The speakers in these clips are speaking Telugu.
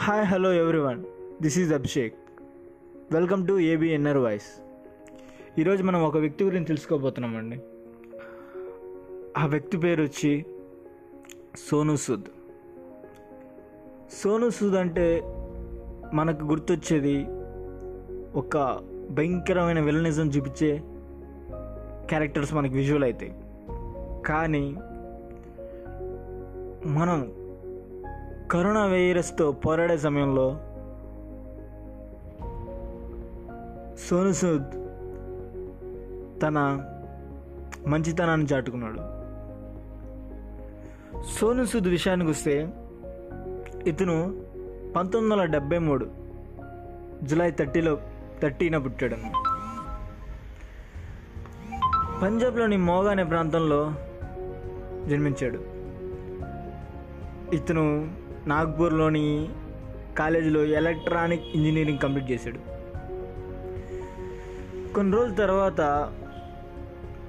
Hi hello everyone this is Abhishek welcome to ABNR voice ఈరోజు మనం ఒక వ్యక్తి గురించి తెలుసుకోబోతున్నామండి ఆ వ్యక్తి పేరు వచ్చి సోను సూద్. సోను సూద్ అంటే మనకు గుర్తొచ్చేది ఒక భయంకరమైన విలనిజం చూపించే క్యారెక్టర్స్ మనకు విజువల్ అవుతాయి కానీ మనం కరోనా వైరస్తో పోరాడే సమయంలో సోను సూద్ తన మంచితనాన్ని చాటుకున్నాడు. సోను సూద్ విషయానికి వస్తే ఇతను పంతొమ్మిది వందల డెబ్బై మూడు జులై థర్టీలో థర్టీన పుట్టాడు పంజాబ్లోని మోగా అనే ప్రాంతంలో జన్మించాడు. ఇతను నాగ్పూర్లోని కాలేజీలో ఎలక్ట్రానిక్ ఇంజనీరింగ్ కంప్లీట్ చేశాడు. కొన్ని రోజుల తర్వాత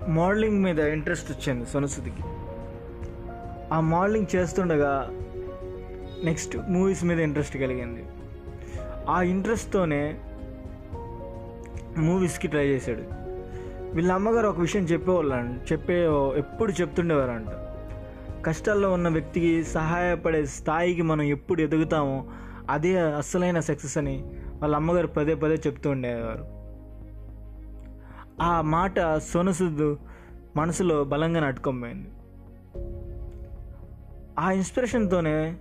మోడలింగ్ మీద ఇంట్రెస్ట్ వచ్చింది సొనసుదికి. ఆ మోడలింగ్ చేస్తుండగా నెక్స్ట్ మూవీస్ మీద ఇంట్రెస్ట్ కలిగింది. ఆ ఇంట్రెస్ట్తోనే మూవీస్కి ట్రై చేశాడు. వీళ్ళ అమ్మగారు ఒక విషయం చెప్పేవాళ్ళంట చెప్పే ఎప్పుడు చెప్తుండేవారంట. కష్టాల్లో ఉన్న వ్యక్తికి సహాయపడే స్థాయికి మనం ఎప్పుడు ఎదుగుతామో అదే అస్సలైన సక్సెస్ అని వాళ్ళ అమ్మగారు పదే పదే చెప్తూ ఉండేవారు. ఆ మాట సొనసుద్దు మనసులో బలంగా నాటుకోపోయింది ఆ ఇన్స్పిరేషన్తోనే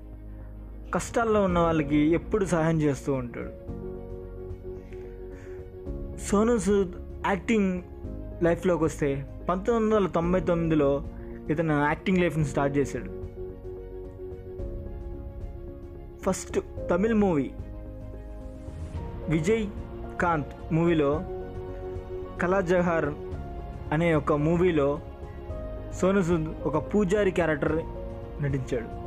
కష్టాల్లో ఉన్న వాళ్ళకి ఎప్పుడు సహాయం చేస్తూ ఉంటాడు. సోను సూద్ యాక్టింగ్ లైఫ్లోకి వస్తే పంతొమ్మిది వందల తొంభై తొమ్మిదిలో ఇతను యాక్టింగ్ లైఫ్ని స్టార్ట్ చేశాడు. First Tamil movie Vijayakanth మూవీలో కళాజహార్ అనే ఒక మూవీలో సోను సూద్ ఒక పూజారి క్యారెక్టర్ నటించాడు.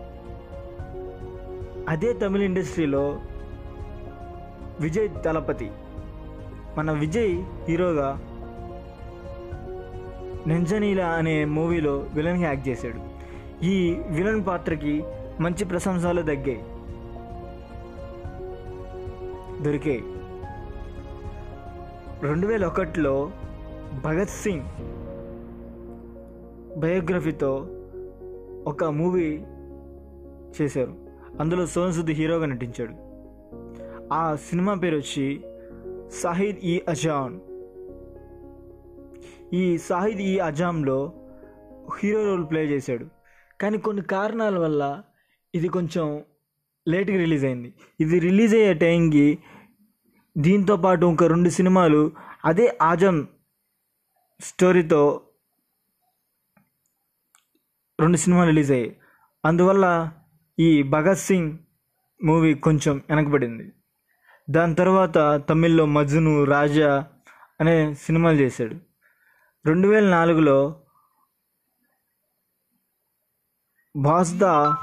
అదే తమిళ ఇండస్ట్రీలో విజయ్ దళపతి మన విజయ్ హీరోగా నెంజనీల అనే మూవీలో విలన్గా యాక్ట్ చేశాడు. ఈ విలన్ పాత్రకి మంచి ప్రశంసలు తగ్గాయి దొరికాయి రెండు వేల ఒకటిలో భగత్ సింగ్ బయోగ్రఫీతో ఒక మూవీ చేశారు. అందులో సోన్ సుద్ హీరోగా నటించాడు. ఆ సినిమా పేరు వచ్చి సాహిద్ ఈ అజాన్. ఈ సాహిద్ ఈ అజామ్లో హీరో రోల్ ప్లే చేశాడు. కానీ కొన్ని కారణాల వల్ల ఇది కొంచెం లేట్గా రిలీజ్ అయింది. ఇది రిలీజ్ అయ్యే టైంకి దీంతో పాటు ఇంకా రెండు సినిమాలు అదే ఆజం స్టోరీతో రెండు సినిమాలు రిలీజ్ అయ్యాయి. అందువల్ల ఈ భగత్ సింగ్ మూవీ కొంచెం వెనకబడింది. దాని తర్వాత తమిళ్ళో మజ్ను రాజా అనే సినిమాలు చేశాడు. రెండు వేల నాలుగులో బాస్దా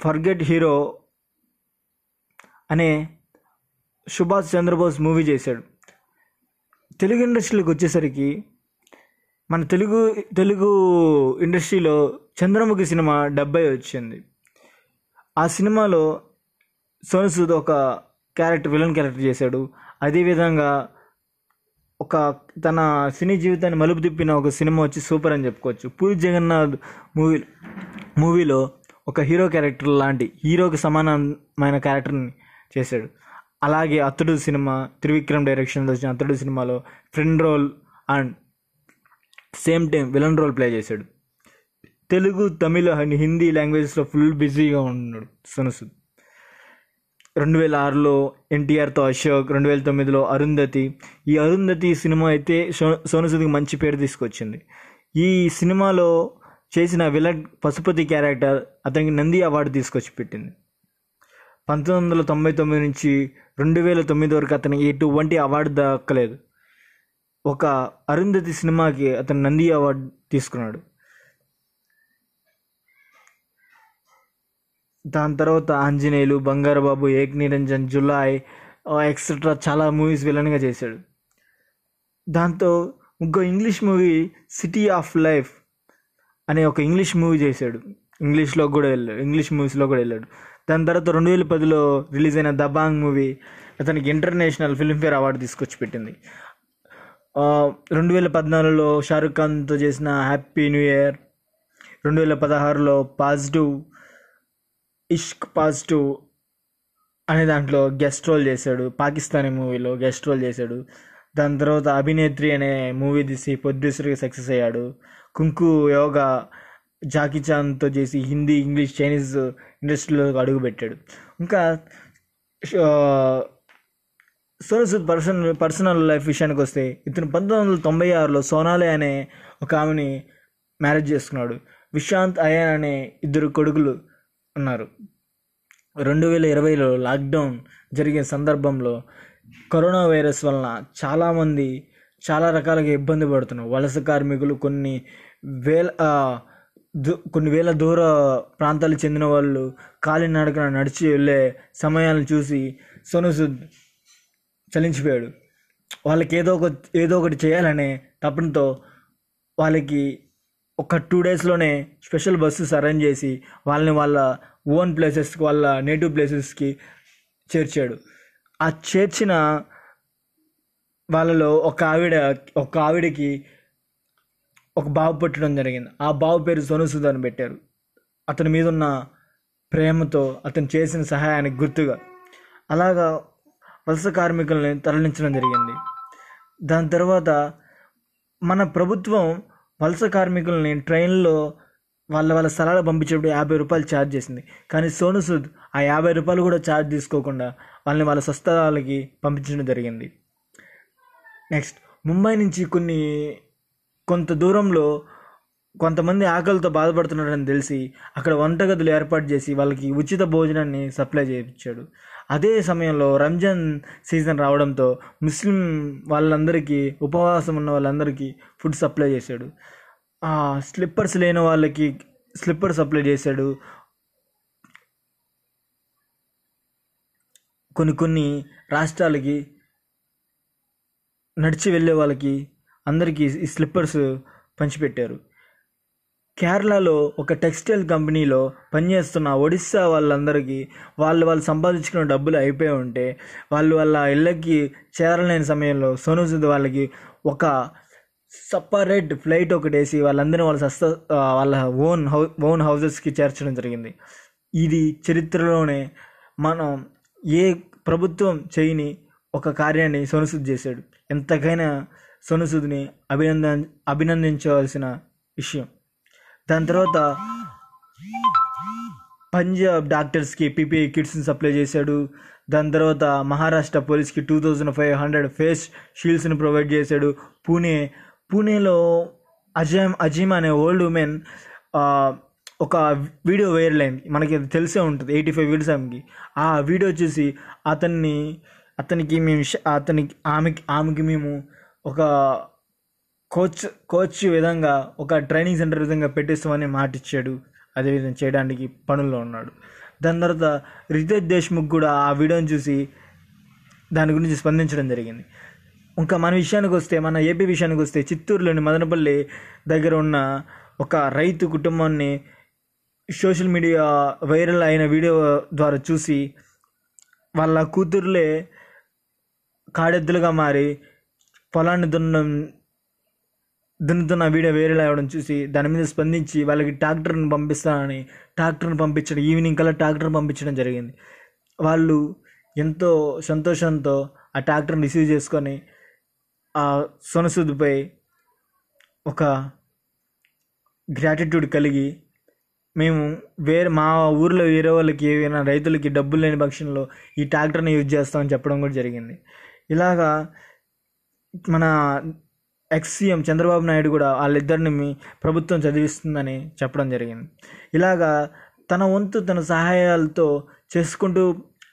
ఫర్గెట్ హీరో అనే సుభాష్ చంద్రబోస్ మూవీ చేశాడు. తెలుగు ఇండస్ట్రీలోకి వచ్చేసరికి మన తెలుగు తెలుగు ఇండస్ట్రీలో చంద్రముఖి సినిమా డెబ్బై వచ్చింది. ఆ సినిమాలో సోను సూద్ ఒక క్యారెక్టర్ విలన్ క్యారెక్టర్ చేశాడు. అదేవిధంగా ఒక తన సినీ జీవితాన్ని మలుపు తిప్పిన ఒక సినిమా వచ్చి సూపర్ అని చెప్పుకోవచ్చు. పూరి జగన్నాథ్ మూవీ మూవీలో ఒక హీరో క్యారెక్టర్ లాంటి హీరోకి సమానమైన క్యారెక్టర్ని చేశాడు. అలాగే అతడు సినిమా త్రివిక్రమ్ డైరెక్షన్లో వచ్చిన అతడు సినిమాలో friend role and same time villain role play చేశాడు. తెలుగు తమిళ అండ్ హిందీ లాంగ్వేజెస్లో ఫుల్ బిజీగా ఉన్నాడు సునసుద్ రెండు వేల ఆరులో ఎన్టీఆర్తో అశోక్ రెండు వేల తొమ్మిదిలో అరుంధతి. ఈ అరుంధతి సినిమా అయితే సో సోనుసుద్కి మంచి పేరు తీసుకొచ్చింది. ఈ సినిమాలో చేసిన విలన్ పశుపతి క్యారెక్టర్ అతనికి నంది అవార్డు తీసుకొచ్చి పెట్టింది. పంతొమ్మిది వందల తొంభై తొమ్మిది నుంచి రెండు వేల తొమ్మిది వరకు అతనికి ఎటువంటి అవార్డు దక్కలేదు. ఒక అరుంధతి సినిమాకి అతను నంది అవార్డు తీసుకున్నాడు. దాని తర్వాత ఆంజనేయులు బంగారబాబు ఏక్ నిరంజన్ జులాయ్ ఎక్సెట్రా చాలా మూవీస్ విలన్గా చేశాడు. దాంతో ఇంకో English movie city of life అనే ఒక ఇంగ్లీష్ మూవీ చేశాడు. ఇంగ్లీష్లో కూడా వెళ్ళాడు. ఇంగ్లీష్ మూవీస్లో కూడా వెళ్ళాడు. దాని తర్వాత రెండు వేల పదిలో రిలీజ్ అయిన దబాంగ్ మూవీ అతనికి ఇంటర్నేషనల్ ఫిల్మ్ఫేర్ అవార్డు తీసుకొచ్చి పెట్టింది. రెండు వేల పద్నాలుగులో షారుఖ్ ఖాన్తో చేసిన హ్యాపీ న్యూ ఇయర్ రెండు వేల పదహారులో పాజిటివ్ ఇష్క్ పాజిటివ్ అనే దాంట్లో గెస్ట్ రోల్ చేశాడు. పాకిస్తానీ మూవీలో గెస్ట్ రోల్ చేశాడు. దాని తర్వాత అభినేత్రి అనే మూవీ తీసి ప్రొడ్యూసర్గా సక్సెస్ అయ్యాడు. కుంకు యోగా జాకీ చాన్తో చేసి హిందీ ఇంగ్లీష్ చైనీస్ ఇండస్ట్రీలో అడుగుపెట్టాడు ఇంకా సోనసూద్ పర్సన్ పర్సనల్ లైఫ్ విషయానికి వస్తే ఇతను పంతొమ్మిది వందల తొంభై ఆరులో సోనాలి అనే ఒక ఆమెని మ్యారేజ్ చేసుకున్నాడు. విశాంత్ అయాన్ అనే ఇద్దరు కొడుకులు ఉన్నారు రెండు వేల ఇరవైలో లాక్డౌన్ జరిగే సందర్భంలో కరోనా వైరస్ వలన చాలామంది చాలా రకాలుగా ఇబ్బంది పడుతున్నారు. వలస కార్మికులు కొన్ని వేల కొన్ని వేల దూర ప్రాంతాలకు చెందిన వాళ్ళు కాలినడకన నడిచి వెళ్ళే సమయాలను చూసి సోను చలించిపోయాడు. వాళ్ళకి ఏదో ఒక ఏదో ఒకటి చేయాలనే తపనతో వాళ్ళకి ఒక టూ డేస్లోనే స్పెషల్ బస్సెస్ అరేంజ్ చేసి వాళ్ళని వాళ్ళ ఓన్ ప్లేసెస్కి వాళ్ళ నేటివ్ ప్లేసెస్కి చేర్చాడు. ఆ చేర్చిన వాళ్ళలో ఒక ఆవిడ ఒక ఆవిడకి ఒక బావు పుట్టడం జరిగింది. ఆ బావు పేరు సోను అని పెట్టారు. అతని మీద ఉన్న ప్రేమతో అతను చేసిన సహాయానికి గుర్తుగా అలాగా వలస కార్మికుల్ని తరలించడం జరిగింది. దాని తర్వాత మన ప్రభుత్వం వలస కార్మికుల్ని ట్రైన్లో వాళ్ళ వాళ్ళ స్థలాలు పంపించేటప్పుడు యాభై రూపాయలు ఛార్జ్ చేసింది. కానీ సోను సూద్ ఆ యాభై రూపాయలు కూడా ఛార్జ్ తీసుకోకుండా వాళ్ళని వాళ్ళ స్వస్థలాలకి పంపించడం జరిగింది. నెక్స్ట్ ముంబై నుంచి కొన్ని కొంత దూరంలో కొంతమంది ఆకలితో బాధపడుతున్నారని తెలిసి అక్కడ వంటగదులు ఏర్పాటు చేసి వాళ్ళకి ఉచిత భోజనాన్ని సప్లై చేయించాడు. అదే సమయంలో రంజాన్ సీజన్ రావడంతో ముస్లిం వాళ్ళందరికీ ఉపవాసం ఉన్న వాళ్ళందరికీ ఫుడ్ సప్లై చేశాడు. స్లిప్పర్స్ లేని వాళ్ళకి స్లిప్పర్ సప్లై చేశాడు. కొన్ని కొన్ని రాష్ట్రాలకి నడిచి వెళ్ళే వాళ్ళకి అందరికీ ఈ స్లిప్పర్స్ పంచిపెట్టారు. కేరళలో ఒక టెక్స్టైల్ కంపెనీలో పనిచేస్తున్న ఒడిస్సా వాళ్ళందరికీ వాళ్ళు వాళ్ళు సంపాదించుకున్న డబ్బులు అయిపోయి ఉంటే వాళ్ళు వాళ్ళ ఇళ్ళకి చేరలేని సమయంలో సోను సూద్ వాళ్ళకి ఒక సపరేట్ ఫ్లైట్ ఒకటి వేసి వాళ్ళందరినీ వాళ్ళ సస్త వాళ్ళ ఓన్ హౌ ఓన్ హౌజెస్కి చేర్చడం జరిగింది. ఇది చరిత్రలోనే మనం ఏ ప్రభుత్వం చేయని ఒక కార్యాన్ని సోను చేశాడు. ఎంతకైనా సోను సూద్ని అభినంద అభినందించవలసిన విషయం. దాని తర్వాత పంజాబ్ డాక్టర్స్కి పీపీఐ కిట్స్ని సప్లై చేశాడు. దాని తర్వాత మహారాష్ట్ర పోలీస్కి two thousand five hundred face షీల్డ్స్ని provide చేశాడు. పూణే పూణేలో అజయ్ అజీమ్ అనే ఓల్డ్ ఉమెన్ ఒక వీడియో వైరల్ అయింది. మనకి అది తెలిసే ఉంటుంది ఎయిటీ ఫైవ్ వీడియోస్ ఆమెకి. ఆ వీడియో చూసి అతన్ని అతనికి మేము అతనికి ఆమెకి ఆమెకి మేము ఒక కోచ్ కోచ్ విధంగా ఒక ట్రైనింగ్ సెంటర్ విధంగా పెట్టిస్తామని మాట ఇచ్చాడు అదేవిధంగా చేయడానికి పనుల్లో ఉన్నాడు. దాని తర్వాత రితేష్ దేశ్ముఖ్ కూడా ఆ వీడియోని చూసి దాని గురించి స్పందించడం జరిగింది. ఇంకా మన విషయానికి వస్తే మన ఏపీ విషయానికి వస్తే చిత్తూరులోని మదనపల్లి దగ్గర ఉన్న ఒక రైతు కుటుంబాన్ని సోషల్ మీడియా వైరల్ అయిన వీడియో ద్వారా చూసి వాళ్ళ కూతుర్లే కాడెద్దులుగా మారి పొలాన్ని దున్నడం దున్నుతున్న వీడియో వేరేలా అవ్వడం చూసి దాని మీద స్పందించి వాళ్ళకి ట్రాక్టర్ని పంపిస్తానని ట్రాక్టర్ని పంపించడం ఈవినింగ్ కల్లా ట్రాక్టర్ పంపించడం జరిగింది. వాళ్ళు ఎంతో సంతోషంతో ఆ ట్రాక్టర్ని రిసీవ్ చేసుకొని ఆ సొనసూదుపై ఒక గ్రాటిట్యూడ్ కలిగి మేము వేరే మా ఊర్లో వేరే వాళ్ళకి ఏవైనా రైతులకి డబ్బులు లేని పక్షంలో ఈ ట్రాక్టర్ని యూజ్ చేస్తామని చెప్పడం కూడా జరిగింది. ఇలాగా మన ఎక్స్ సీఎం చంద్రబాబు నాయుడు కూడా వాళ్ళిద్దరిని మీ ప్రభుత్వం చదివిస్తుందని చెప్పడం జరిగింది. ఇలాగా తన వంతు తన సహాయాలతో చేసుకుంటూ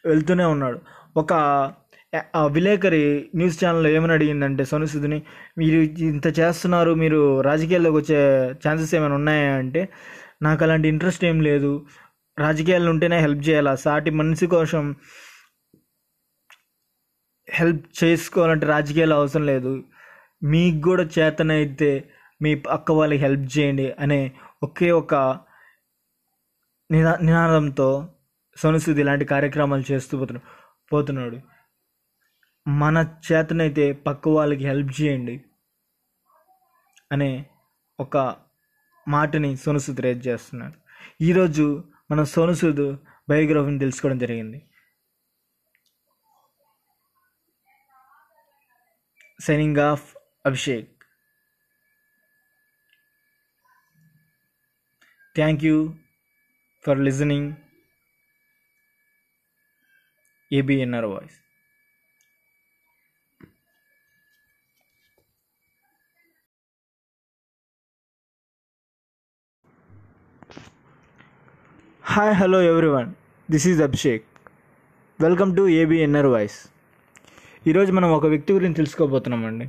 వెళ్తూనే ఉన్నాడు. ఒక ఆ విలేకరి న్యూస్ ఛానల్లో ఏమని అడిగిందంటే సోను మీరు ఇంత చేస్తున్నారు మీరు రాజకీయాల్లోకి వచ్చే ఛాన్సెస్ ఏమైనా ఉన్నాయా అంటే నాకు అలాంటి ఇంట్రెస్ట్ ఏం లేదు రాజకీయాలు ఉంటేనే హెల్ప్ చేయాలా సాటి మనిషి కోసం హెల్ప్ చేసుకోవాలంటే రాజకీయాలు అవసరం లేదు మీకు కూడా చేతనైతే మీ పక్క వాళ్ళకి హెల్ప్ చేయండి అనే ఒకే ఒక నినా నినాదంతో సోనుసూద్ ఇలాంటి కార్యక్రమాలు చేస్తూ పోతు పోతున్నాడు. మన చేతనైతే పక్క వాళ్ళకి హెల్ప్ చేయండి అనే ఒక మాటని సోనుసూద్ రేజ్ చేస్తున్నాడు. ఈరోజు మన సోనుసూద్ బయోగ్రఫీని తెలుసుకోవడం జరిగింది. Signing off Abhishek. Thank you for listening ABNR voice hi hello everyone this is Abhishek welcome to ABNR voice ఈరోజు మనం ఒక వ్యక్తి గురించి తెలుసుకోబోతున్నామండి.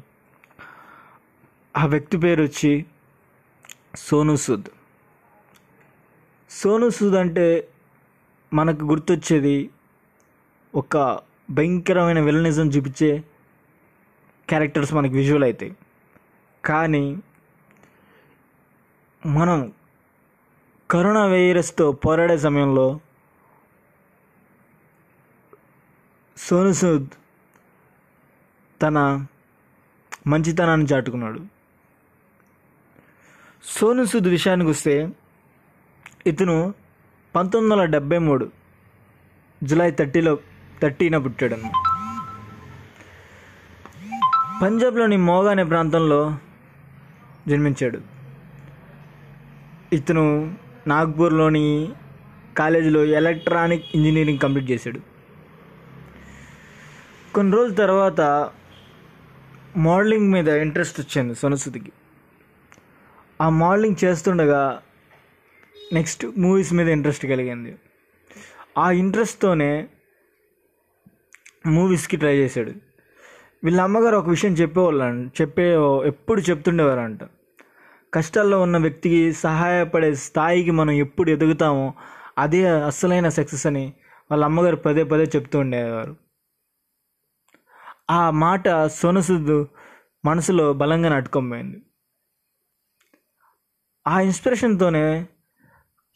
ఆ వ్యక్తి పేరు వచ్చి సోనూ సూద్. సోనూ సూద్ అంటే మనకు గుర్తొచ్చేది ఒక భయంకరమైన విలనిజం చూపించే క్యారెక్టర్స్ మనకి విజువల్ అవుతాయి కానీ మనం కరోనా వైరస్తో పోరాడే సమయంలో సోనూ సూద్ తన మంచితనాన్ని చాటుకున్నాడు. సోను సూద్ విషయానికి వస్తే ఇతను పంతొమ్మిది వందల డెబ్బై మూడు జూలై థర్టీలో థర్టీన పుట్టాడు పంజాబ్లోని మోగా అనే ప్రాంతంలో జన్మించాడు. ఇతను నాగ్పూర్లోని కాలేజీలో ఎలక్ట్రానిక్ ఇంజనీరింగ్ కంప్లీట్ చేశాడు. కొన్ని రోజుల తర్వాత మోడలింగ్ మీద ఇంట్రెస్ట్ వచ్చింది సొనసుదికి. ఆ మోడలింగ్ చేస్తుండగా నెక్స్ట్ మూవీస్ మీద ఇంట్రెస్ట్ కలిగింది. ఆ ఇంట్రెస్ట్తోనే మూవీస్కి ట్రై చేశాడు. వీళ్ళ అమ్మగారు ఒక విషయం చెప్పేవాళ్ళు చెప్పే ఎప్పుడు చెప్తుండేవారంట. కష్టాల్లో ఉన్న వ్యక్తికి సహాయపడే స్థాయికి మనం ఎప్పుడు ఎదుగుతామో అదే అస్సలైన సక్సెస్ అని వాళ్ళ అమ్మగారు పదే పదే చెప్తూ ఉండేవారు. ఆ మాట సోనసుద్దు మనసులో బలంగా నాటుకోపోయింది ఆ ఇన్స్పిరేషన్తోనే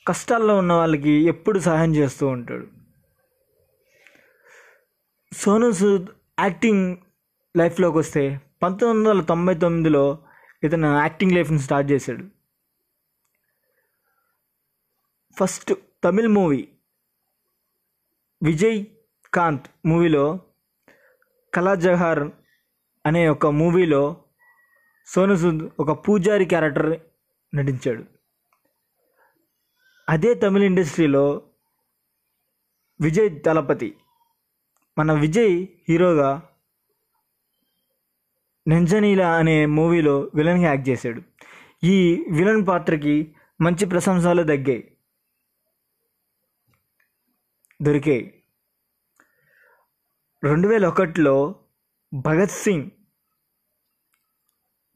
కష్టాల్లో ఉన్న వాళ్ళకి ఎప్పుడు సహాయం చేస్తూ ఉంటాడు. సోను సూద్ యాక్టింగ్ లైఫ్లోకి వస్తే పంతొమ్మిది వందల తొంభై తొమ్మిదిలో ఇతను యాక్టింగ్ లైఫ్ని స్టార్ట్ చేశాడు. First Tamil movie Vijayakanth మూవీలో కళాజహార్ అనే ఒక మూవీలో సోను సూద్ ఒక పూజారి క్యారెక్టర్ నటించాడు. అదే తమిళ ఇండస్ట్రీలో విజయ్ తలపతి. మన విజయ్ హీరోగా నెంజనీల అనే మూవీలో విలన్గా యాక్ట్ చేశాడు. ఈ విలన్ పాత్రకి మంచి ప్రశంసలు దగ్గాయి దొరికాయి రెండు వేల ఒకటిలో భగత్ సింగ్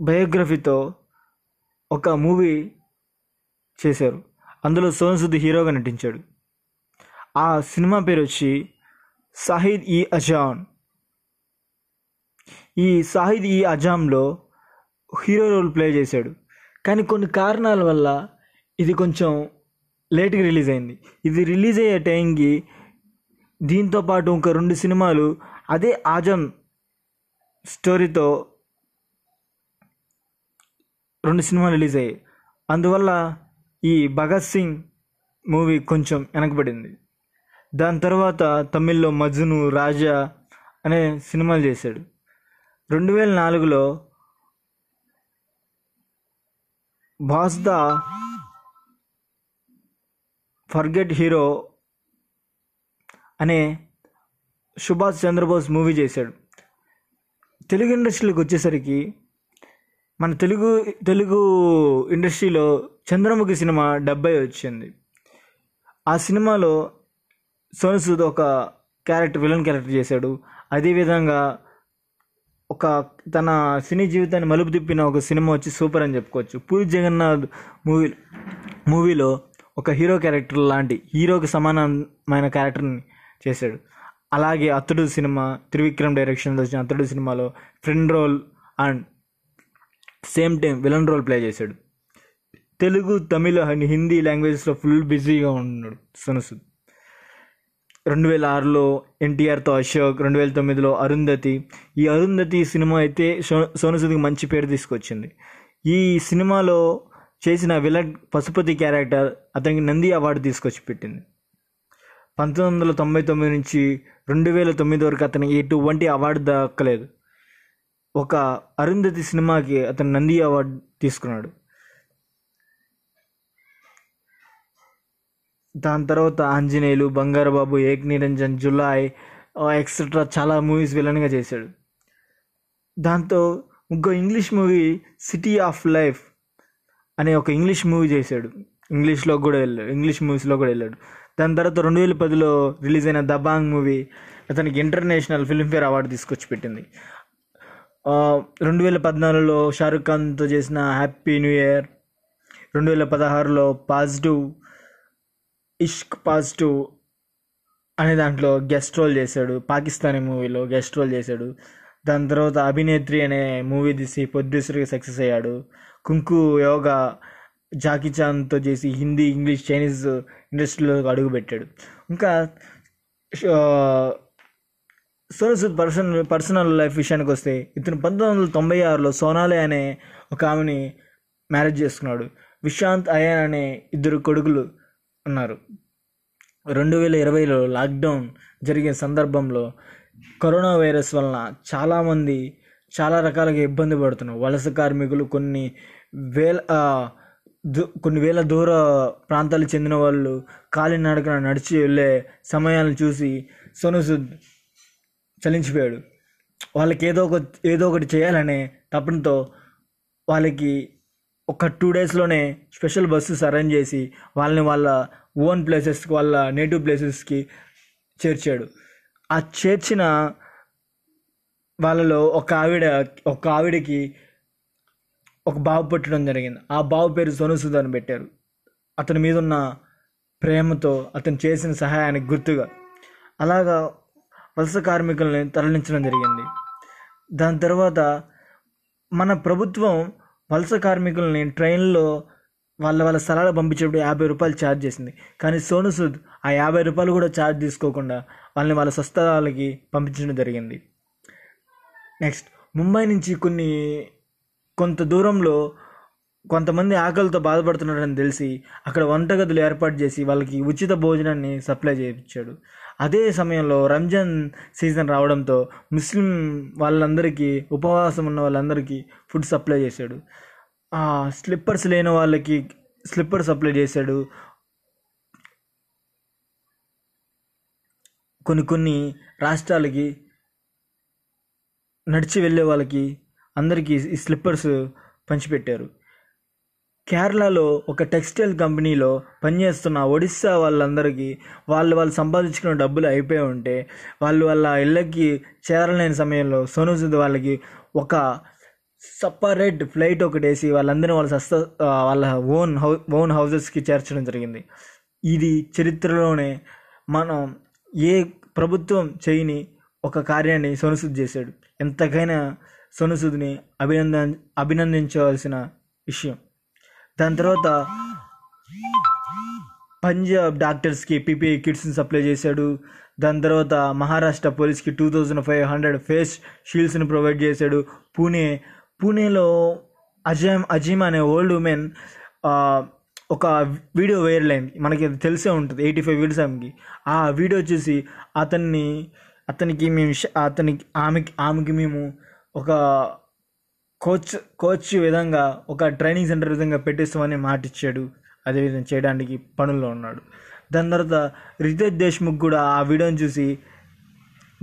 బయోగ్రఫీతో ఒక మూవీ చేశారు. అందులో సోన్ సుద్ హీరోగా నటించాడు. ఆ సినిమా పేరు వచ్చి సాహిద్ ఈ అజాన్ ఈ సాహిద్ ఈ అజాంలో హీరో రోల్ ప్లే చేశాడు. కానీ కొన్ని కారణాల వల్ల ఇది కొంచెం లేట్గా రిలీజ్ అయింది. ఇది రిలీజ్ అయ్యే టైంకి దీంతో పాటు ఇంకా రెండు సినిమాలు అదే ఆజం స్టోరీతో రెండు సినిమాలు రిలీజ్ అయ్యాయి అందువల్ల ఈ భగత్ సింగ్ మూవీ కొంచెం వెనకబడింది. దాని తర్వాత తమిళ్ళో మజ్ను రాజా అనే సినిమాలు చేశాడు. రెండు వేల నాలుగులో బాస్దా ఫర్గెట్ హీరో అనే సుభాష్ చంద్రబోస్ మూవీ చేశాడు. తెలుగు ఇండస్ట్రీలోకి వచ్చేసరికి మన తెలుగు తెలుగు ఇండస్ట్రీలో చంద్రముఖి సినిమా డెబ్బై వచ్చింది. ఆ సినిమాలో సోను సూద్ ఒక క్యారెక్టర్ విలన్ క్యారెక్టర్ చేశాడు. అదేవిధంగా ఒక తన సినీ జీవితాన్ని మలుపు తిప్పిన ఒక సినిమా వచ్చి సూపర్ అని చెప్పుకోవచ్చు. పూరి జగన్నాథ్ మూవీ మూవీలో ఒక హీరో క్యారెక్టర్ లాంటి హీరోకి సమానమైన క్యారెక్టర్ని చేశాడు. అలాగే అతడు సినిమా త్రివిక్రమ్ డైరెక్షన్లో వచ్చిన అతడు సినిమాలో friend role and same time villain role play చేశాడు. తెలుగు తమిళ అండ్ హిందీ లాంగ్వేజెస్లో ఫుల్ బిజీగా ఉన్నాడు సోనుసూద్ రెండు వేల ఆరులో ఎన్టీఆర్తో అశోక్ రెండు వేల తొమ్మిదిలో అరుంధతి. ఈ అరుంధతి సినిమా అయితే సో సోనుసూద్కి మంచి పేరు తీసుకొచ్చింది. ఈ సినిమాలో చేసిన విలన్ పశుపతి క్యారెక్టర్ అతనికి నంది అవార్డు తీసుకొచ్చి పెట్టింది పంతొమ్మిది వందల తొంభై తొమ్మిది నుంచి రెండు వేల తొమ్మిది వరకు అతనికి ఎటువంటి అవార్డు దక్కలేదు. ఒక అరుంధతి సినిమాకి అతను నంది అవార్డు తీసుకున్నాడు. దాని తర్వాత ఆంజనేయులు బంగారబాబు ఏక్ నిరంజన్ జులాయ్ ఎక్సెట్రా చాలా మూవీస్ విలన్గా చేశాడు. దాంతో ఇంకో English movie city of life అనే ఒక ఇంగ్లీష్ మూవీ చేశాడు. ఇంగ్లీష్లో కూడా వెళ్ళాడు. ఇంగ్లీష్ మూవీస్లో కూడా వెళ్ళాడు. దాని తర్వాత రెండు వేల పదిలో రిలీజ్ అయిన దబాంగ్ మూవీ అతనికి ఇంటర్నేషనల్ ఫిల్మ్ఫేర్ అవార్డు తీసుకొచ్చి పెట్టింది. రెండు వేల పద్నాలుగులో షారుఖ్ ఖాన్తో చేసిన హ్యాపీ న్యూ ఇయర్ రెండు వేల పదహారులో పాజిటివ్ ఇష్క్ పాజిటివ్ అనే దాంట్లో గెస్ట్ రోల్ చేశాడు. పాకిస్తానీ మూవీలో గెస్ట్ రోల్ చేశాడు. దాని తర్వాత అభినేత్రి అనే మూవీ తీసి ప్రొడ్యూసర్గా సక్సెస్ అయ్యాడు. కుంకు యోగా జాకీ చాన్తో చేసి హిందీ ఇంగ్లీష్ చైనీస్ ఇండస్ట్రీలో అడుగుపెట్టాడు. ఇంకా ఆ, సూద్ పర్సన్ పర్సనల్ లైఫ్ విషయానికి వస్తే ఇతను పంతొమ్మిది వందల తొంభై ఆరులో సోనాలి అనే ఒక ఆమెని మ్యారేజ్ చేసుకున్నాడు. విశాంత్ అయాన్ అనే ఇద్దరు కొడుకులు ఉన్నారు. రెండు వేల ఇరవైలో లాక్డౌన్ జరిగిన సందర్భంలో కరోనా వైరస్ వలన చాలామంది చాలా రకాలుగా ఇబ్బంది పడుతున్నారు. వలస కార్మికులు కొన్ని వేల కొన్ని వేల దూర ప్రాంతాలకు చెందిన వాళ్ళు కాలినడకన నడిచి వెళ్ళే సమయాలను చూసి సోను సూద్ చలించిపోయాడు వాళ్ళకి ఏదో ఒక ఏదో ఒకటి చేయాలనే తపనతో వాళ్ళకి ఒక టూ డేస్లోనే స్పెషల్ బస్సెస్ అరేంజ్ చేసి వాళ్ళని వాళ్ళ ఓన్ ప్లేసెస్కి వాళ్ళ నేటివ్ ప్లేసెస్కి చేర్చాడు. ఆ చేర్చిన వాళ్ళలో ఒక ఆవిడ ఒక ఆవిడకి ఒక బాబు పుట్టడం జరిగింది. ఆ బావు పేరు సోనుసుద్ అని పెట్టారు. అతని మీద ఉన్న ప్రేమతో అతను చేసిన సహాయానికి గుర్తుగా. అలాగా వలస కార్మికుల్ని తరలించడం జరిగింది. దాని తర్వాత మన ప్రభుత్వం వలస కార్మికుల్ని ట్రైన్లో వాళ్ళ వాళ్ళ స్థలాలు పంపించేటప్పుడు యాభై రూపాయలు ఛార్జ్ చేసింది. కానీ సోను సూద్ ఆ యాభై రూపాయలు కూడా ఛార్జ్ తీసుకోకుండా వాళ్ళని వాళ్ళ స్వస్థలాలకి పంపించడం జరిగింది. నెక్స్ట్ ముంబై నుంచి కొన్ని కొంత దూరంలో కొంతమంది ఆకలితో బాధపడుతున్నారని తెలిసి అక్కడ వంటగదులు ఏర్పాటు చేసి వాళ్ళకి ఉచిత భోజనాన్ని సప్లై చేయించాడు. అదే సమయంలో రంజాన్ సీజన్ రావడంతో ముస్లిం వాళ్ళందరికీ ఉపవాసం ఉన్న వాళ్ళందరికీ ఫుడ్ సప్లై చేశాడు. స్లిప్పర్స్ లేని వాళ్ళకి స్లిప్పర్ సప్లై చేశాడు. కొన్ని కొన్ని రాష్ట్రాలకి నడిచి వెళ్ళే వాళ్ళకి అందరికీ ఈ స్లిప్పర్స్ పంచిపెట్టారు. కేరళలో ఒక టెక్స్టైల్ కంపెనీలో పనిచేస్తున్న ఒడిస్సా వాళ్ళందరికీ వాళ్ళు వాళ్ళు సంపాదించుకున్న డబ్బులు అయిపోయి ఉంటే వాళ్ళు వాళ్ళ ఇళ్ళకి చేరలేని సమయంలో సోను సూద్ వాళ్ళకి ఒక సపరేట్ ఫ్లైట్ ఒకటి వేసి వాళ్ళందరినీ వాళ్ళ సస్త వాళ్ళ ఓన్ హౌ ఓన్ హౌజెస్కి చేర్చడం జరిగింది. ఇది చరిత్రలోనే మనం ఏ ప్రభుత్వం చేయని ఒక కార్యాన్ని సోనుసూద్ చేశాడు. ఎంతకైనా సోనుసూద్ని అభినంద అభినందించవలసిన విషయం. దాని తర్వాత పంజాబ్ డాక్టర్స్కి పీపీఐ కిట్స్ని సప్లై చేశాడు. దాని తర్వాత మహారాష్ట్ర పోలీస్కి two thousand five hundred face షీల్డ్స్ని provide చేశాడు. పూణే పూణేలో అజయ్ అజీమ్ అనే ఓల్డ్ ఉమెన్ ఒక వీడియో వైరల్ అయింది. మనకి తెలిసే ఉంటుంది ఎయిటీ ఫైవ్ వీడియోస్ ఆమెకి. ఆ వీడియో చూసి అతన్ని అతనికి మేము అతనికి ఆమెకి ఆమెకి మేము ఒక కోచ్ కోచ్ విధంగా ఒక ట్రైనింగ్ సెంటర్ విధంగా పెట్టిస్తామని మాట ఇచ్చాడు అదేవిధంగా చేయడానికి పనుల్లో ఉన్నాడు. దాని తర్వాత రితేష్ దేశ్ముఖ్ కూడా ఆ వీడియోని చూసి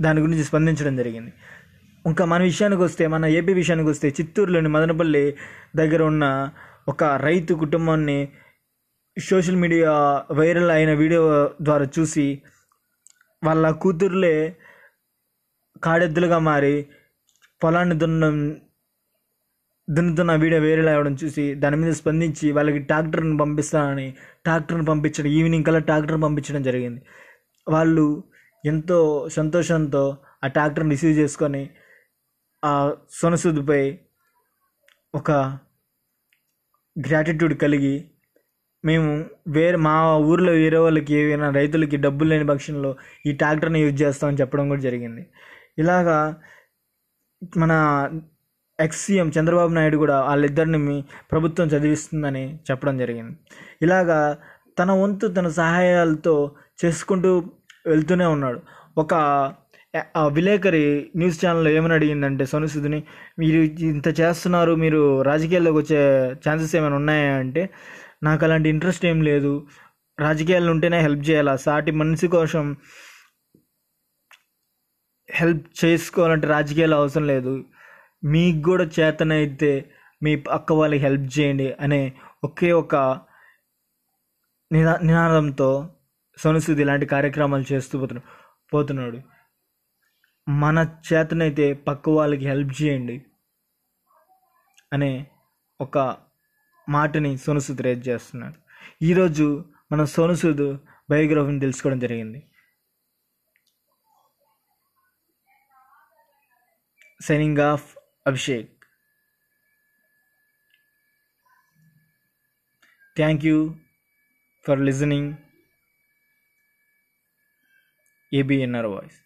దాని గురించి స్పందించడం జరిగింది. ఇంకా మన విషయానికి వస్తే మన ఏపీ విషయానికి వస్తే చిత్తూరులోని మదనపల్లి దగ్గర ఉన్న ఒక రైతు కుటుంబాన్ని సోషల్ మీడియా వైరల్ అయిన వీడియో ద్వారా చూసి వాళ్ళ కూతుర్లే కాడెద్దులుగా మారి పొలాన్ని దున్నడం దున్నుతున్న వీడియో వేరేలా అవ్వడం చూసి దాని మీద స్పందించి వాళ్ళకి ట్రాక్టర్ని పంపిస్తానని ట్రాక్టర్ని పంపించడం ఈవినింగ్ కల్లా ట్రాక్టర్ని పంపించడం జరిగింది. వాళ్ళు ఎంతో సంతోషంతో ఆ ట్రాక్టర్ని రిసీవ్ చేసుకొని ఆ సొనసుద్దుపై ఒక గ్రాటిట్యూడ్ కలిగి మేము వేరే మా ఊర్లో వేరే వాళ్ళకి ఏమైనా రైతులకి డబ్బులు లేని పక్షంలో ఈ ట్రాక్టర్ని యూజ్ చేస్తామని చెప్పడం కూడా జరిగింది. ఇలాగా మన ఎక్స్ సీఎం చంద్రబాబు నాయుడు కూడా వాళ్ళిద్దరిని మీ ప్రభుత్వం చదివిస్తుందని చెప్పడం జరిగింది. ఇలాగా తన వంతు తన సహాయాలతో చేసుకుంటూ వెళ్తూనే ఉన్నాడు. ఒక విలేకరి న్యూస్ ఛానల్లో ఏమని అడిగిందంటే సోను మీరు ఇంత చేస్తున్నారు మీరు రాజకీయాల్లోకి వచ్చే ఛాన్సెస్ ఏమైనా ఉన్నాయా? అంటే నాకు అలాంటి ఇంట్రెస్ట్ ఏం లేదు. రాజకీయాలు ఉంటేనే హెల్ప్ చేయాలా? సాటి మనిషి కోసం హెల్ప్ చేసుకోవాలంటే రాజకీయాలు అవసరం లేదు. మీకు కూడా చేతనైతే మీ పక్క వాళ్ళకి హెల్ప్ చేయండి అనే ఒకే ఒక నినా నినాదంతో సోనుసూద్ ఇలాంటి కార్యక్రమాలు చేస్తూ పోతున్నాడు పోతున్నాడు. మన చేతనైతే పక్క వాళ్ళకి హెల్ప్ చేయండి అనే ఒక మాటని సోనుసూద్ రేజ్ చేస్తున్నాడు. ఈరోజు మనం సోనుసూద్ బయోగ్రఫీని తెలుసుకోవడం జరిగింది. Signing off Abhishek thank you for listening ABNR voice